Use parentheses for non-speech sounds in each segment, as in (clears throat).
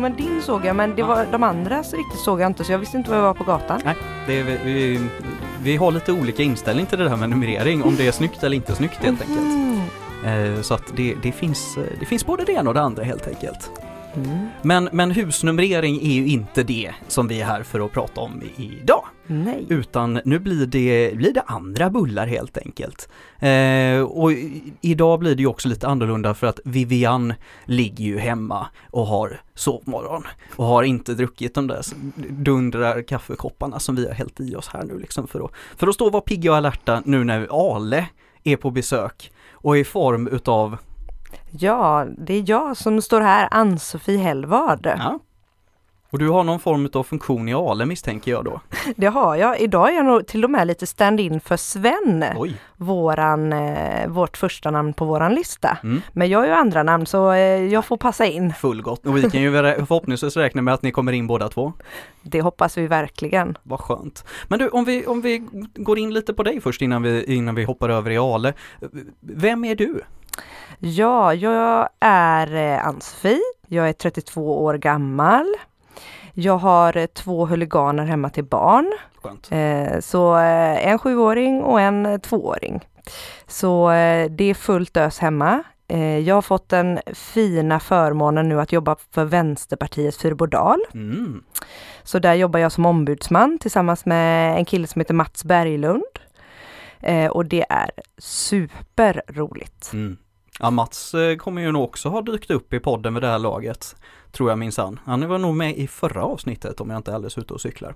Jo men din såg jag men det var de andras riktigt såg jag inte så jag visste inte vad jag var på gatan. Nej, det vi, vi, vi har lite olika inställning till det där med numrering, om det är snyggt eller inte snyggt helt enkelt. Mm. Så att det, det, finns, eh, det finns både det ena och det andra helt enkelt. Mm. Men, men husnumrering är ju inte det som vi är här för att prata om idag. Nej. Utan nu blir det, blir det andra bullar helt enkelt. Eh, och i- idag blir det ju också lite annorlunda för att Vivian ligger ju hemma och har sovmorgon och har inte druckit de där dundrar kaffekopparna som vi har hällt i oss här nu liksom för att, för att stå och vara pigga och alerta nu när Ale är på besök och i form utav, Ja, det är jag som står här, Ann-Sofie Hellvard. ja. Och du har någon form av funktion i Ale misstänker jag då. Det har jag. Idag är jag nog till och med lite stand-in för Sven, Oj. våran, eh, vårt första namn på våran lista. Mm. Men jag är ju andra namn så eh, jag får passa in. Fullgott. Och vi kan ju (laughs) förhoppningsvis räkna med att ni kommer in båda två. Det hoppas vi verkligen. Vad skönt. Men du, om vi, om vi går in lite på dig först innan vi, innan vi hoppar över i Ale. Vem är du? Ja, jag är eh, Ann-Sofie. Jag är 32 år gammal. Jag har eh, två huliganer hemma till barn. Eh, Så eh, en sjuåring och en tvååring. Så eh, det är fullt ös hemma. Eh, Jag har fått den fina förmånen nu att jobba för Vänsterpartiets Fyrbodal. Mm. Så där jobbar jag som ombudsman tillsammans med en kille som heter Mats Berglund. Och det är superroligt. Mm. Ja, Mats eh, kommer ju nog också ha dykt upp i podden vid det här laget. Tror jag minsann. Han var nog med i förra avsnittet om jag inte är alldeles ute och cyklar.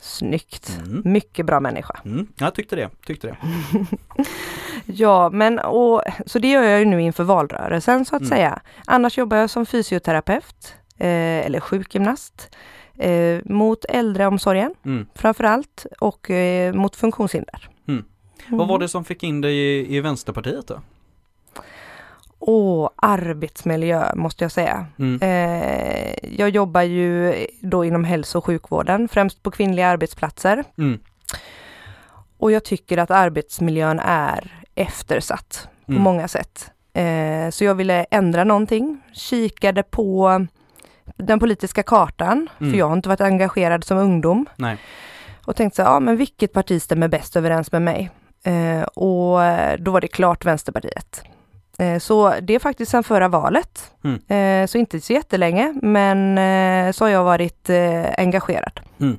Snyggt! Mm. Mycket bra människa. Mm. Jag tyckte det, tyckte det. (laughs) Ja, men och, så det gör jag ju nu inför valrörelsen så att Mm. säga. Annars jobbar jag som fysioterapeut eh, eller sjukgymnast eh, mot äldreomsorgen Mm. framför allt och eh, mot funktionshinder. Mm. Vad var det som fick in dig i, i Vänsterpartiet då? Och arbetsmiljö måste jag säga. Mm. Eh, jag jobbar ju då inom hälso och sjukvården, främst på kvinnliga arbetsplatser. Mm. Och jag tycker att arbetsmiljön är eftersatt på Mm. många sätt. Eh, så jag ville ändra någonting, kikade på den politiska kartan, Mm. för jag har inte varit engagerad som ungdom. Nej. Och tänkte så, ja men vilket parti stämmer bäst överens med mig? Eh, och då var det klart Vänsterpartiet. Eh, så det är faktiskt sedan förra valet. Mm. Eh, så inte så jättelänge, men eh, så har jag varit engagerad. Mm.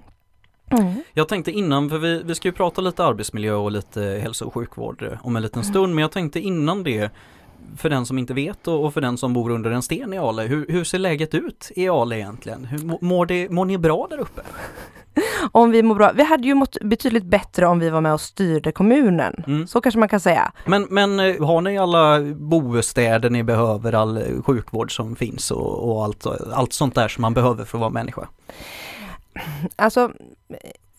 Mm. Jag tänkte innan, för vi, vi ska ju prata lite arbetsmiljö och lite hälso och sjukvård om en liten Mm. stund, men jag tänkte innan det, för den som inte vet och, för den som bor under en sten i Ale, hur, hur ser läget ut i Ale egentligen? Hur, må- mår, det, mår ni bra där uppe? (laughs) Om vi mår bra. Vi hade ju mått betydligt bättre om vi var med och styrde kommunen. Mm. Så kanske man kan säga. Men, men eh, har ni alla bostäder ni behöver, all eh, sjukvård som finns och, och allt, allt sånt där som man behöver för att vara människa? Alltså,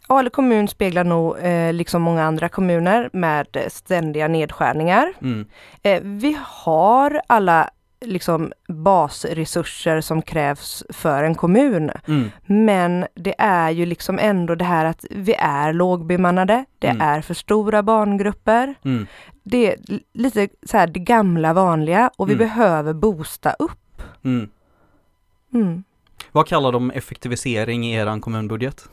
Ale kommun speglar nog, eh, liksom många andra kommuner, med ständiga nedskärningar. Mm. Eh, vi har alla liksom basresurser som krävs för en kommun. Mm. Men det är ju liksom ändå det här att vi är lågbemannade, det Mm. är för stora barngrupper. Mm. Det är lite så här det gamla vanliga och vi Mm. behöver boosta upp. Mm. Mm. Vad kallar de effektivisering i eran kommunbudget?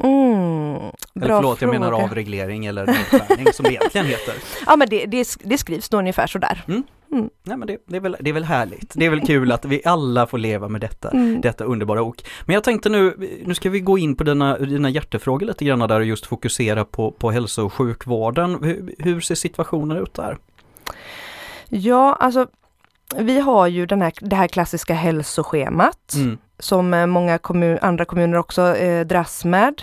Mm, Eller förlåt, jag menar fråga. avreglering eller nedskärning som det egentligen heter. (laughs) Ja men det, det, det skrivs nog ungefär sådär. Nej men det, det, är väl, det är väl härligt. Det är väl kul att vi alla får leva med detta, Mm. detta underbara ok. Men jag tänkte nu, nu ska vi gå in på dina, dina hjärtefrågor lite grann där och just fokusera på, på hälso och sjukvården. Hur, hur ser situationen ut där? Ja, alltså vi har ju den här, det här klassiska hälsoschemat Mm. Som eh, många kommun, andra kommuner också eh, dras med.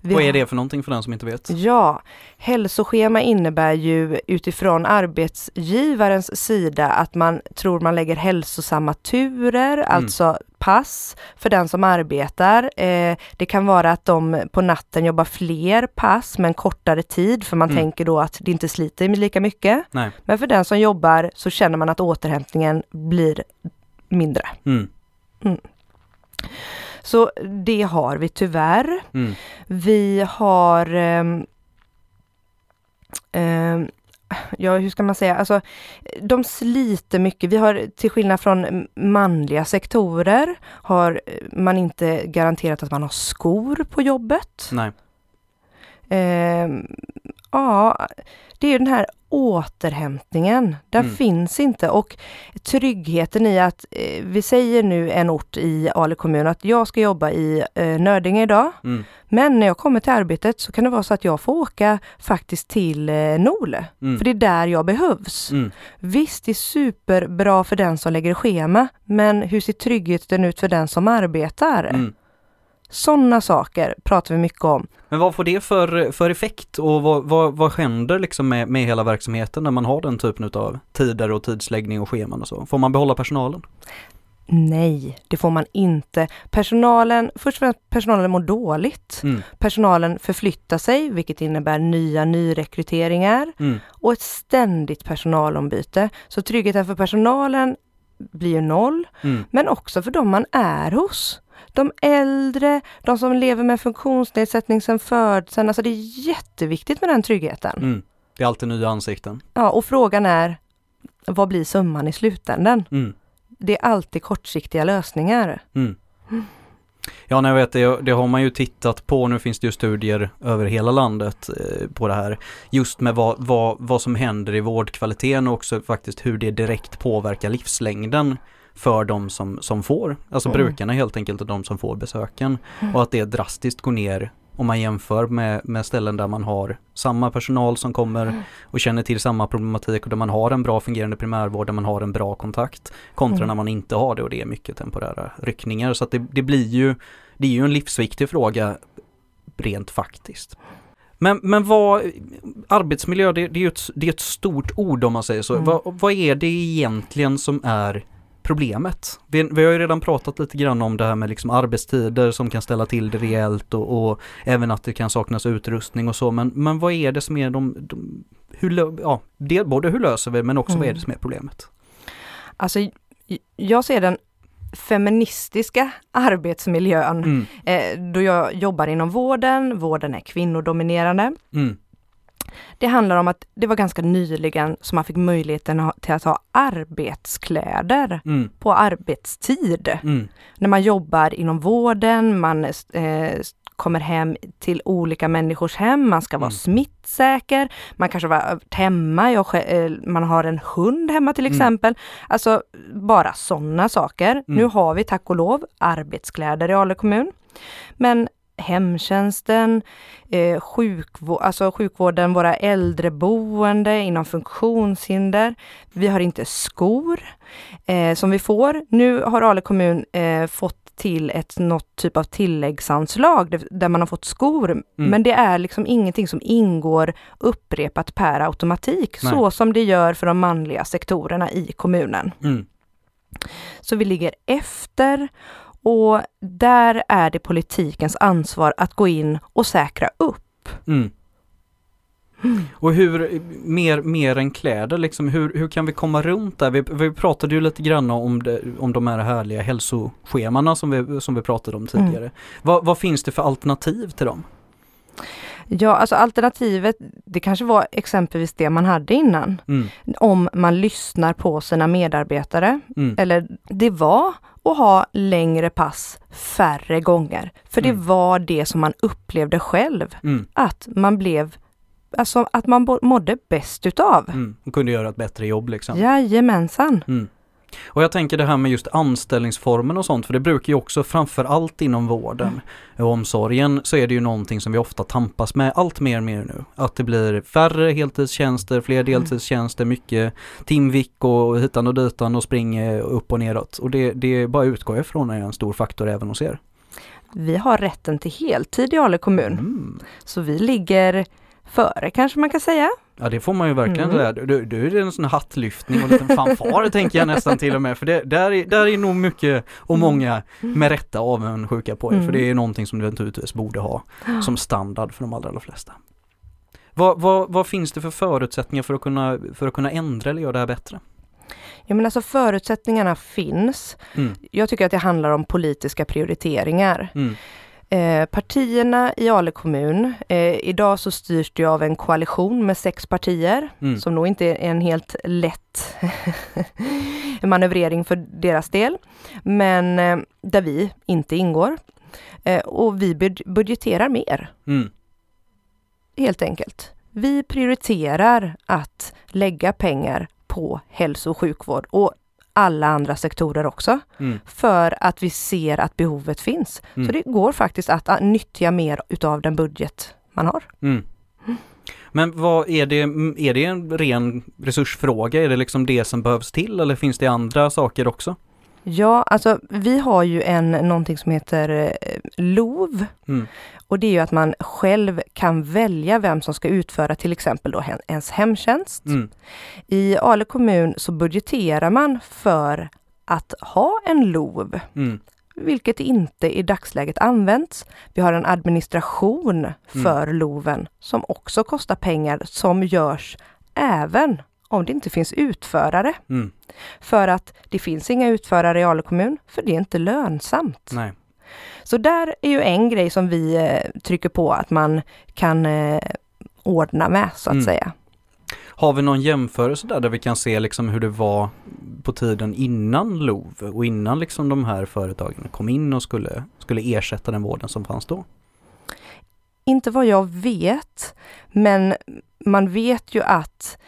Vi Vad är det för någonting för den som inte vet? Ja, hälsoschema innebär ju utifrån arbetsgivarens sida att man tror man lägger hälsosamma turer, Mm. alltså pass för den som arbetar. Eh, det kan vara att de på natten jobbar fler pass men kortare tid för man Mm. tänker då att det inte sliter lika mycket. Nej. Men för den som jobbar så känner man att återhämtningen blir mindre. Mm. Så det har vi tyvärr. Mm. Vi har ehm, ja hur ska man säga, alltså de sliter mycket. Vi har till skillnad från manliga sektorer har man inte garanterat att man har skor på jobbet. Nej. Eh, ja, det är den här återhämtningen. Den Mm. finns inte och tryggheten i att eh, vi säger nu en ort i Ale kommun att jag ska jobba i eh, Nödinge idag. Mm. Men när jag kommer till arbetet så kan det vara så att jag får åka faktiskt till eh, Nole. Mm. För det är där jag behövs. Mm. Visst, det är superbra för den som lägger schema, men hur ser tryggheten ut för den som arbetar? Sådana saker pratar vi mycket om. Men vad får det för, för effekt och vad, vad, vad händer liksom med, med hela verksamheten när man har den typen av tider och tidsläggning och scheman och så? Får man behålla personalen? Nej, det får man inte. Personalen, först och främst personalen mår dåligt. Mm. Personalen förflyttar sig, vilket innebär nya nyrekryteringar Mm. och ett ständigt personalombyte. Så tryggheten för personalen blir ju noll, Mm. men också för de man är hos. De äldre, de som lever med funktionsnedsättning sedan födseln. Alltså det är jätteviktigt med den tryggheten. Mm. Det är alltid nya ansikten. Ja, och frågan är, vad blir summan i slutändan? Mm. Det är alltid kortsiktiga lösningar. Mm. Ja, nej, jag vet det, det har man ju tittat på. Nu finns det ju studier över hela landet eh, på det här. Just med vad, vad, vad som händer i vårdkvaliteten och också faktiskt hur det direkt påverkar livslängden för de som, som får, alltså Mm. brukarna helt enkelt och de som får besöken. Och att det drastiskt går ner om man jämför med, med ställen där man har samma personal som kommer och känner till samma problematik och där man har en bra fungerande primärvård, där man har en bra kontakt kontra Mm. när man inte har det och det är mycket temporära ryckningar. Så att det, det blir ju, det är ju en livsviktig fråga rent faktiskt. Men, men vad, arbetsmiljö det, det är ju ett, det är ett stort ord om man säger så. Mm. Vad, vad är det egentligen som är problemet? Vi, vi har ju redan pratat lite grann om det här med liksom arbetstider som kan ställa till det rejält och, och även att det kan saknas utrustning och så. Men, men vad är det som är de, de hur, ja, det, både hur löser vi men också vad är det Mm. som är problemet? Alltså, jag ser den feministiska (laughs) arbetsmiljön Mm, eh, då jag jobbar inom vården. Vården är kvinnodominerande. mm, Det handlar om att det var ganska nyligen som man fick möjligheten till att ha arbetskläder mm, på arbetstid. mm, När man jobbar inom vården, man eh, kommer hem till olika människors hem, man ska vara Mm. smittsäker, man kanske var hemma, jag, eh, man har en hund hemma till Mm. exempel. Alltså bara sådana saker. Mm. Nu har vi tack och lov arbetskläder i Ale kommun. Men hemtjänsten, eh, sjukvård, alltså sjukvården, våra äldreboende inom funktionshinder. Vi har inte skor eh, som vi får. Nu har Ale kommun eh, fått till ett något typ av tilläggsanslag där- man har fått skor. Mm. Men det är liksom ingenting som ingår upprepat per automatik Nej. så som det gör för de manliga sektorerna i kommunen. mm, Så vi ligger efter och där är det politikens ansvar att gå in och säkra upp. mm. Och hur, mer, mer än kläder liksom, hur, hur kan vi komma runt där? Vi, vi pratade ju lite grann om, det, om de här härliga hälsoschemana som vi, som vi pratade om tidigare. Vad, vad finns det för alternativ till dem? Ja, alltså alternativet, det kanske var exempelvis det man hade innan. Mm, Om man lyssnar på sina medarbetare. mm, Eller det var att ha längre pass färre gånger. För det Mm. var det som man upplevde själv. mm, Att man blev, alltså att man mådde bäst utav. mm. Och kunde göra ett bättre jobb liksom. Jajamensan. Mm. Och jag tänker det här med just anställningsformen och sånt, för det brukar ju också framför allt inom vården och omsorgen så är det ju någonting som vi ofta tampas med allt mer och mer nu. Att det blir färre heltidstjänster, fler deltidstjänster, mycket timvick och hitan och ditan och spring eh, upp och neråt. Och det, det bara utgår jag ifrån är en stor faktor även hos er. Vi har rätten till heltid i Ale kommun. Mm. Så vi ligger före kanske man kan säga. Ja det får man ju verkligen Mm. säga. Du, du är det en sån hattlyftning och en liten fanfar (laughs) tänker jag nästan till och med. För det, där, är, där är nog mycket och många med rätta avundsjuka på er. Mm. För det är någonting som du naturligtvis borde ha (gasps) som standard för de allra, allra flesta. Vad, vad, vad finns det för förutsättningar för att, kunna, för att kunna ändra eller göra det här bättre? Ja men alltså förutsättningarna finns. Mm. Jag tycker att det handlar om politiska prioriteringar. Mm. Eh, partierna i Ale kommun, eh, idag så styrs det av en koalition med sex partier Mm. som nog inte är en helt lätt (laughs) manövrering för deras del. Men eh, där vi inte ingår. Eh, och vi bud- budgeterar mer Mm. helt enkelt. Vi prioriterar att lägga pengar på hälso och sjukvård och alla andra sektorer också Mm. för att vi ser att behovet finns. Mm. Så det går faktiskt att nyttja mer utav den budget man har. Mm. Men vad är det, är det en ren resursfråga? Är det liksom det som behövs till eller finns det andra saker också? Ja, alltså vi har ju en någonting som heter eh, LOV Mm. och det är ju att man själv kan välja vem som ska utföra till exempel då ens hemtjänst. Mm. I Ale kommun så budgeterar man för att ha en LOV, Mm. vilket inte i dagsläget används. Vi har en administration för LOVen som också kostar pengar som görs även om det inte finns utförare. Mm. För att det finns inga utförare i Ale kommun, för det är inte lönsamt. Nej. Så där är ju en grej som vi eh, trycker på att man kan eh, ordna med så att Mm. säga. Har vi någon jämförelse där, där vi kan se liksom hur det var på tiden innan LOV och innan liksom de här företagen kom in och skulle, skulle ersätta den vården som fanns då? Inte vad jag vet, men man vet ju att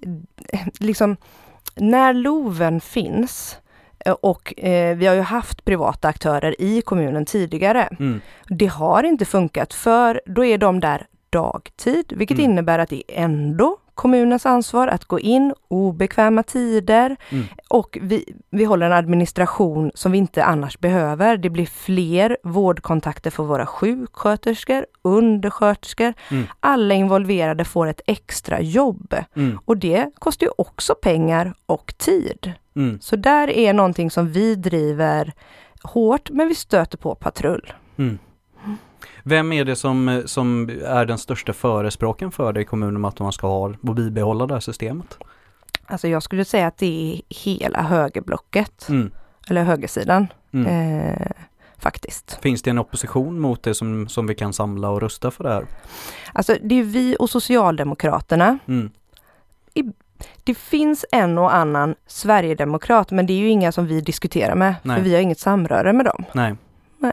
(laughs) liksom när LOVen finns eh, och eh, vi har ju haft privata aktörer i kommunen tidigare. Mm. Det har inte funkat för då är de där dagtid, vilket Mm. innebär att det ändå kommunens ansvar att gå in obekväma tider Mm. och vi, vi håller en administration som vi inte annars behöver. Det blir fler vårdkontakter för våra sjuksköterskor, undersköterskor. Mm. Alla involverade får ett extra jobb Mm. och det kostar ju också pengar och tid. Mm. Så där är någonting som vi driver hårt, men vi stöter på patrull. Vem är det som, som är den största förespråken för det i kommunen att man ska ha och bibehålla det här systemet? Alltså jag skulle säga att det är hela högerblocket, Mm. eller högersidan, Mm. eh, faktiskt. Finns det en opposition mot det som, som vi kan samla och rösta för det här? Alltså det är vi och Socialdemokraterna. Mm. Det finns en och annan Sverigedemokrat, men det är ju inga som vi diskuterar med, Nej. för vi har inget samröre med dem. Nej. Nej.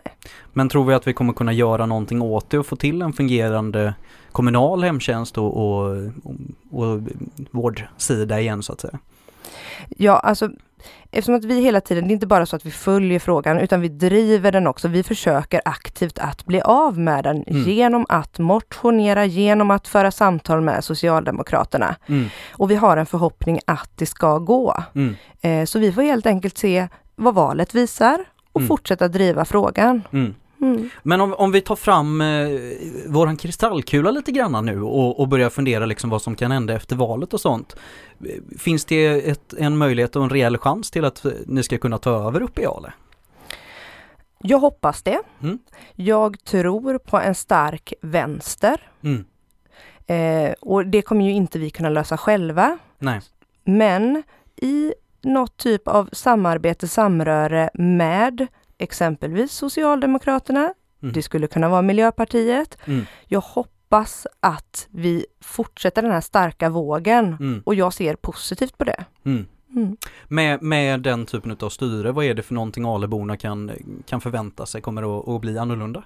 Men tror vi att vi kommer kunna göra någonting åt det och få till en fungerande kommunal hemtjänst och, och, och, vårdsida igen så att säga? Ja, alltså eftersom att vi hela tiden, det är inte bara så att vi följer frågan utan vi driver den också. Vi försöker aktivt att bli av med den Mm. genom att motionera, genom att föra samtal med Socialdemokraterna. Mm. Och vi har en förhoppning att det ska gå. Mm. Eh, så vi får helt enkelt se vad valet visar och Mm. fortsätta driva frågan. Mm. Mm. Men om, om vi tar fram eh, våran kristallkula lite granna nu och, och börjar fundera liksom vad som kan hända efter valet och sånt. Finns det ett, en möjlighet och en reell chans till att eh, ni ska kunna ta över uppe i Ale? Jag hoppas det. Mm. Jag tror på en stark vänster. Mm. Eh, och det kommer ju inte vi kunna lösa själva. Nej. Men i något typ av samarbete, samröre med exempelvis Socialdemokraterna, Mm. det skulle kunna vara Miljöpartiet. Mm. Jag hoppas att vi fortsätter den här starka vågen Mm. och jag ser positivt på det. Mm. Mm. Med, med den typen av styre, vad är det för någonting Aleborna kan, kan förvänta sig kommer att, att bli annorlunda?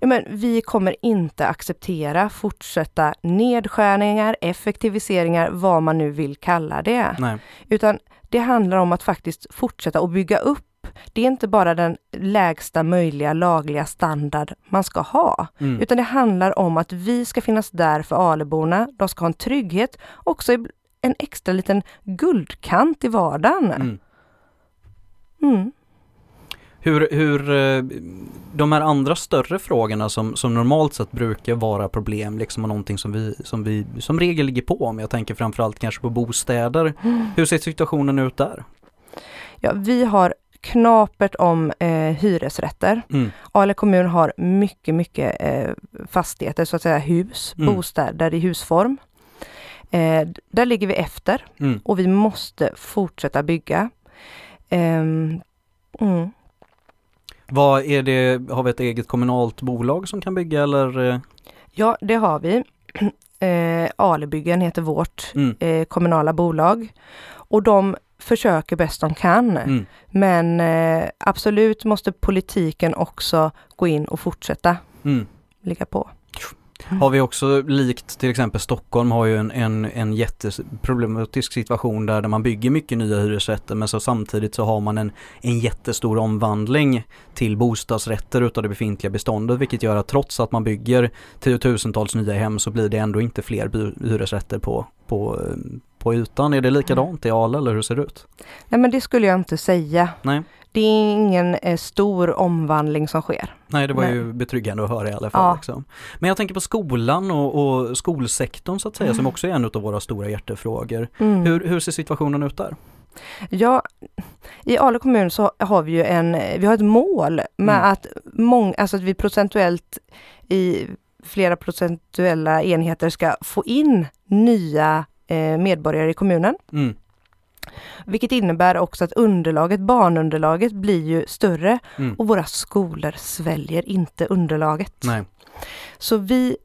Ja, men vi kommer inte acceptera fortsätta nedskärningar, effektiviseringar, vad man nu vill kalla det. Nej. Utan det handlar om att faktiskt fortsätta att bygga upp. Det är inte bara den lägsta möjliga lagliga standard man ska ha, Mm. utan det handlar om att vi ska finnas där för Aleborna. De ska ha en trygghet, också en extra liten guldkant i vardagen. Mm. Mm. Hur, hur eh, de här andra större frågorna som, som normalt sett brukar vara problem, liksom och någonting som vi, som vi som regel ligger på om. Jag tänker framförallt kanske på bostäder. Hur ser situationen ut där? Ja, vi har knapert om eh, hyresrätter. Mm. Ale kommun har mycket, mycket eh, fastigheter, så att säga hus, Mm. bostäder i husform. Eh, där ligger vi efter Mm. och vi måste fortsätta bygga. Ehm, mm. Vad är det, har vi ett eget kommunalt bolag som kan bygga eller? eh, Ja, det har vi. (clears throat) Eh, Alebyggen heter vårt Mm. eh, kommunala bolag. Och de försöker bäst de kan. Mm. Men eh, absolut måste politiken också gå in och fortsätta Mm. ligga på. (laughs) Har vi också likt till exempel Stockholm har ju en, en, en jätteproblematisk situation där, där man bygger mycket nya hyresrätter men så samtidigt så har man en, en jättestor omvandling till bostadsrätter utav det befintliga beståndet vilket gör att trots att man bygger tiotusentals nya hem så blir det ändå inte fler hyresrätter på, på, på ytan. Är det likadant i Ale eller hur ser det ut? Nej men det skulle jag inte säga. Nej. Det är ingen eh, stor omvandling som sker. Nej det var Nej. ju betryggande att höra i alla fall. Ja. Liksom. Men jag tänker på skolan och, och skolsektorn så att säga som också är en av våra stora hjärtefrågor. Mm. Hur, hur ser situationen ut där? Ja, i Ale kommun så har vi ju en, vi har ett mål med Mm. att många, alltså att vi procentuellt i flera procentuella enheter ska få in nya eh, medborgare i kommunen. Mm. Vilket innebär också att underlaget, barnunderlaget blir ju större Mm. och våra skolor sväljer inte underlaget. Nej. Så vi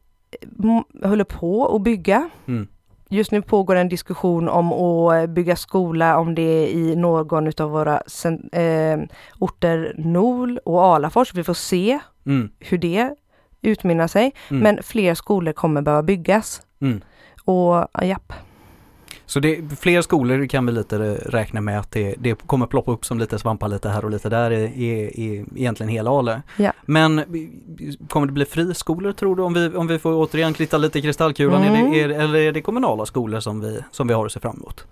mm, håller på att bygga. Mm. Just nu pågår en diskussion om att bygga skola om det är i någon av våra eh, orter Nol och Alafors. Vi får se Mm. hur det utmynnar sig. Mm. Men fler skolor kommer behöva byggas. Mm. Och ja, japp. Så det, fler skolor kan vi lite räkna med att det, det kommer ploppa upp som lite svampar lite här och lite där i, i, i egentligen hela Ale. Ja. Men kommer det bli friskolor tror du om vi, om vi får återigen klitta lite i kristallkulan? Mm. Är det, är, eller är det kommunala skolor som vi, som vi har att se fram emot?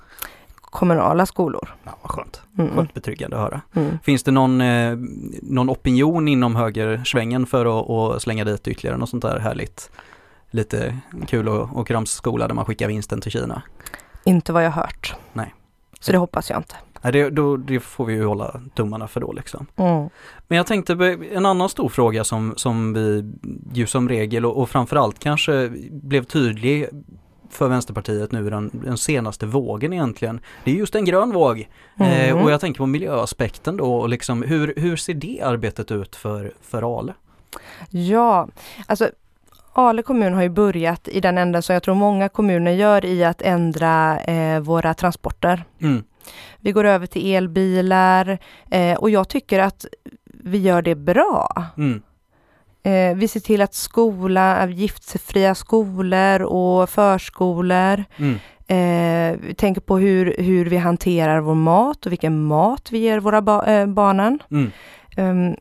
Kommunala skolor. Ja, vad skönt. Mm. Skönt betryggande att höra. Mm. Finns det någon, eh, någon opinion inom högersvängen för att, att slänga dit ytterligare något sånt där härligt? Lite kul och, och kramsskola där man skickar vinsten till Kina? Inte vad jag hört. Nej. Så det hoppas jag inte. Nej, det, då, det får vi ju hålla tummarna för då liksom. Mm. Men jag tänkte en annan stor fråga som, som vi ju som regel och, och framförallt kanske blev tydlig för Vänsterpartiet nu den, den senaste vågen egentligen. Det är just en grön våg. Eh, Mm. och jag tänker på miljöaspekten då och liksom hur, hur ser det arbetet ut för, för Ale? Ja, alltså Ale kommun har ju börjat i den änden som jag tror många kommuner gör i att ändra eh, våra transporter. Mm. Vi går över till elbilar eh, och jag tycker att vi gör det bra. Mm. Eh, vi ser till att skola, giftfria skolor och förskolor. Mm. Eh, vi tänker på hur, hur vi hanterar vår mat och vilken mat vi ger våra ba- eh, barnen. Um,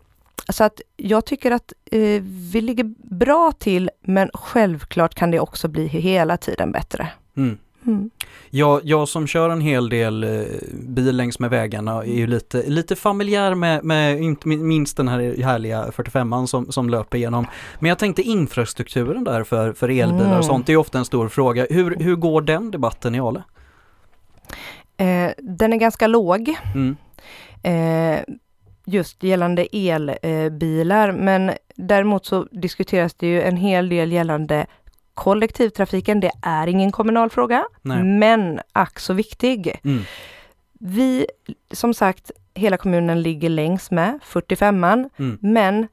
så att jag tycker att eh, vi ligger bra till men självklart kan det också bli hela tiden bättre. Mm. Mm. Jag, jag som kör en hel del eh, bil längs med vägarna är ju lite, lite familjär med, med inte min- minst den här härliga 45an som, som löper igenom. Men jag tänkte infrastrukturen där för, för elbilar Mm. och sånt är ju ofta en stor fråga. Hur, hur går den debatten i Ale? Eh, den är ganska låg Mm. eh, just gällande elbilar men däremot så diskuteras det ju en hel del gällande kollektivtrafiken. Det är ingen kommunal fråga Nej. men ack så viktig. Mm. Vi, som sagt, hela kommunen ligger längs med 45an Mm. Men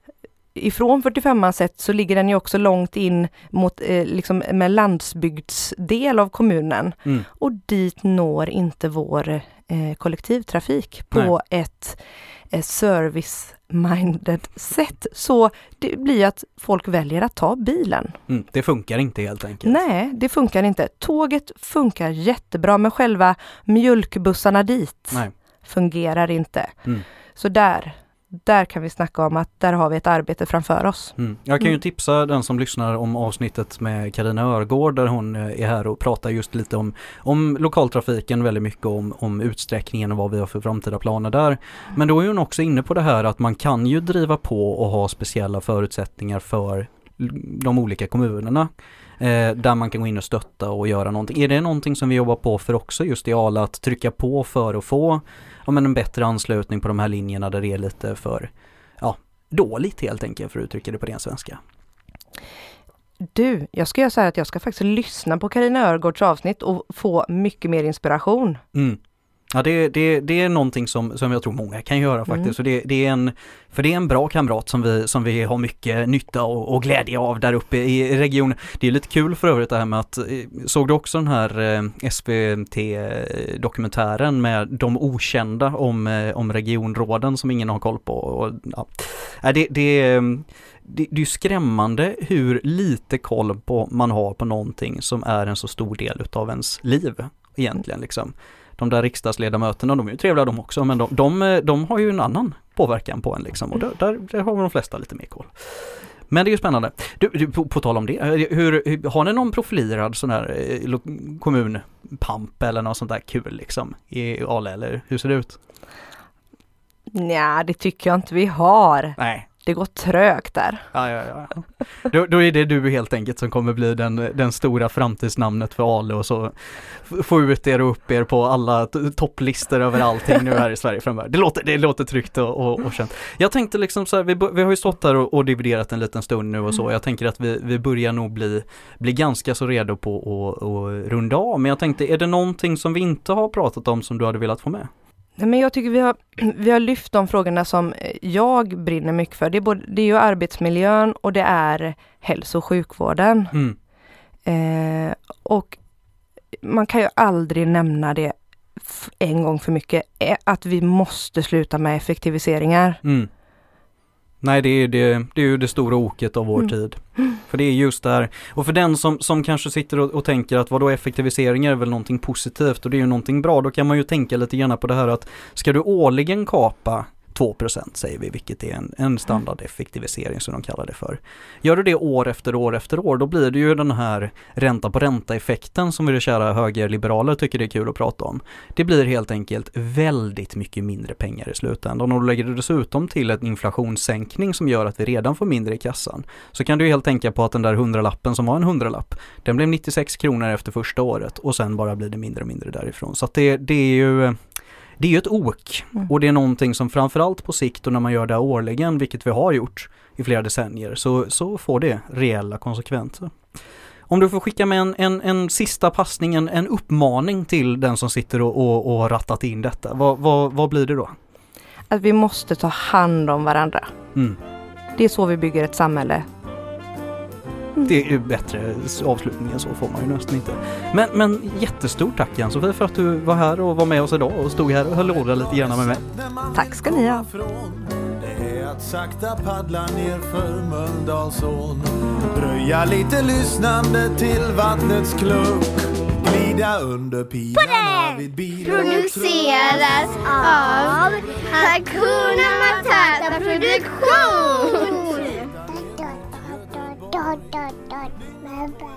ifrån 45an sett så ligger den ju också långt in mot eh, liksom med landsbygdsdel av kommunen. Mm. Och dit når inte vår eh, kollektivtrafik på ett eh, service-minded sätt. Så det blir att folk väljer att ta bilen. Mm. Det funkar inte helt enkelt. Nej, det funkar inte. Tåget funkar jättebra men själva mjölkbussarna dit Nej. fungerar inte. Mm. Så där, där kan vi snacka om att där har vi ett arbete framför oss. Mm. Jag kan ju Mm. tipsa den som lyssnar om avsnittet med Karina Örgård där hon eh, är här och pratar just lite om, om lokaltrafiken, väldigt mycket om, om utsträckningen och vad vi har för framtida planer där. Men då är hon också inne på det här att man kan ju driva på och ha speciella förutsättningar för de olika kommunerna. Eh, där man kan gå in och stötta och göra någonting. Är det någonting som vi jobbar på för också just i Ala att trycka på för att få ja, men en bättre anslutning på de här linjerna där det är lite för ja, dåligt helt enkelt för att uttrycka det på ren svenska. Du, jag ska göra så här att jag ska faktiskt lyssna på Karina Örgårds avsnitt och få mycket mer inspiration. Mm. Ja det, det, det är någonting som, som jag tror många kan göra faktiskt. Mm. Så det, det är en, för det är en bra kamrat som vi, som vi har mycket nytta och, och glädje av där uppe i regionen. Det är lite kul för övrigt det här med att, eh, såg du också den här eh, SVT-dokumentären med de okända om, eh, om regionråden som ingen har koll på? Och, ja. Nej, det, det, är, det, det är skrämmande hur lite koll på man har på någonting som är en så stor del utav ens liv egentligen liksom de där riksdagsledamöterna, de är ju trevliga de också, men de, de, de har ju en annan påverkan på en liksom och där, där, har de flesta lite mer koll. Men det är ju spännande. Du, du på, på, tal om det, hur, hur, har ni någon profilerad sån här eh, kommunpamp eller något sånt där kul liksom i Ale eller hur ser det ut? Nej, det tycker jag inte vi har. Nej, Det går trögt där. Ja, ja, ja. Då, då är det du helt enkelt som kommer bli den, den stora framtidsnamnet för Ale och så få ut er och upp er på alla topplistor över allting nu här i Sverige framöver. Det låter, det låter tryggt och, och, och känt. Jag tänkte liksom så här, vi, vi har ju stått här och, och dividerat en liten stund nu och så. Jag tänker att vi, vi börjar nog bli, bli ganska så redo på att runda av. Men jag tänkte, är det någonting som vi inte har pratat om som du hade velat få med? Nej, men jag tycker vi har, (clears throat) vi har lyft de frågorna som jag brinner mycket för. Det är, både, det är ju arbetsmiljön och det är hälso och sjukvården. Mm. Eh, och man kan ju aldrig nämna det en gång för mycket, eh, att vi måste sluta med effektiviseringar. Mm. Nej, det är, det, det är ju det stora oket av vår Mm. tid. För det är just där, och för den som, som kanske sitter och, och tänker att vadå effektiviseringar är väl någonting positivt och det är ju någonting bra, då kan man ju tänka lite grann på det här att ska du årligen kapa 2% säger vi, vilket är en, en standardeffektivisering som de kallar det för. Gör du det år efter år efter år, då blir det ju den här ränta på ränta-effekten som vi kära högerliberaler tycker det är kul att prata om. Det blir helt enkelt väldigt mycket mindre pengar i slutändan och då lägger du dessutom till en inflationssänkning som gör att vi redan får mindre i kassan. Så kan du ju helt tänka på att den där hundralappen som var en hundralapp, den blev 96 kronor efter första året och sen bara blir det mindre och mindre därifrån. Så att det, det är ju det är ju ett ok Mm. och det är någonting som framförallt på sikt och när man gör det årligen, vilket vi har gjort i flera decennier, så, så får det reella konsekvenser. Om du får skicka med en, en, en sista passning, en, en uppmaning till den som sitter och, och, och har rattat in detta, vad, vad, vad blir det då? Att vi måste ta hand om varandra. Mm. Det är så vi bygger ett samhälle. Det är ju bättre avslutning än så får man ju nästan inte. Men, men jättestort tack Ann-Sofie för att du var här och var med oss idag och stod här och höll låda lite grann med mig. Tack ska ni ha. Det är att sakta paddla ner för Mölndalsån Dröja lite lyssnande till vattnets kluck Glida under pilarna vid bil och truck produceras av Hakuna Matata Produktion. ดดดดบ๊าบาย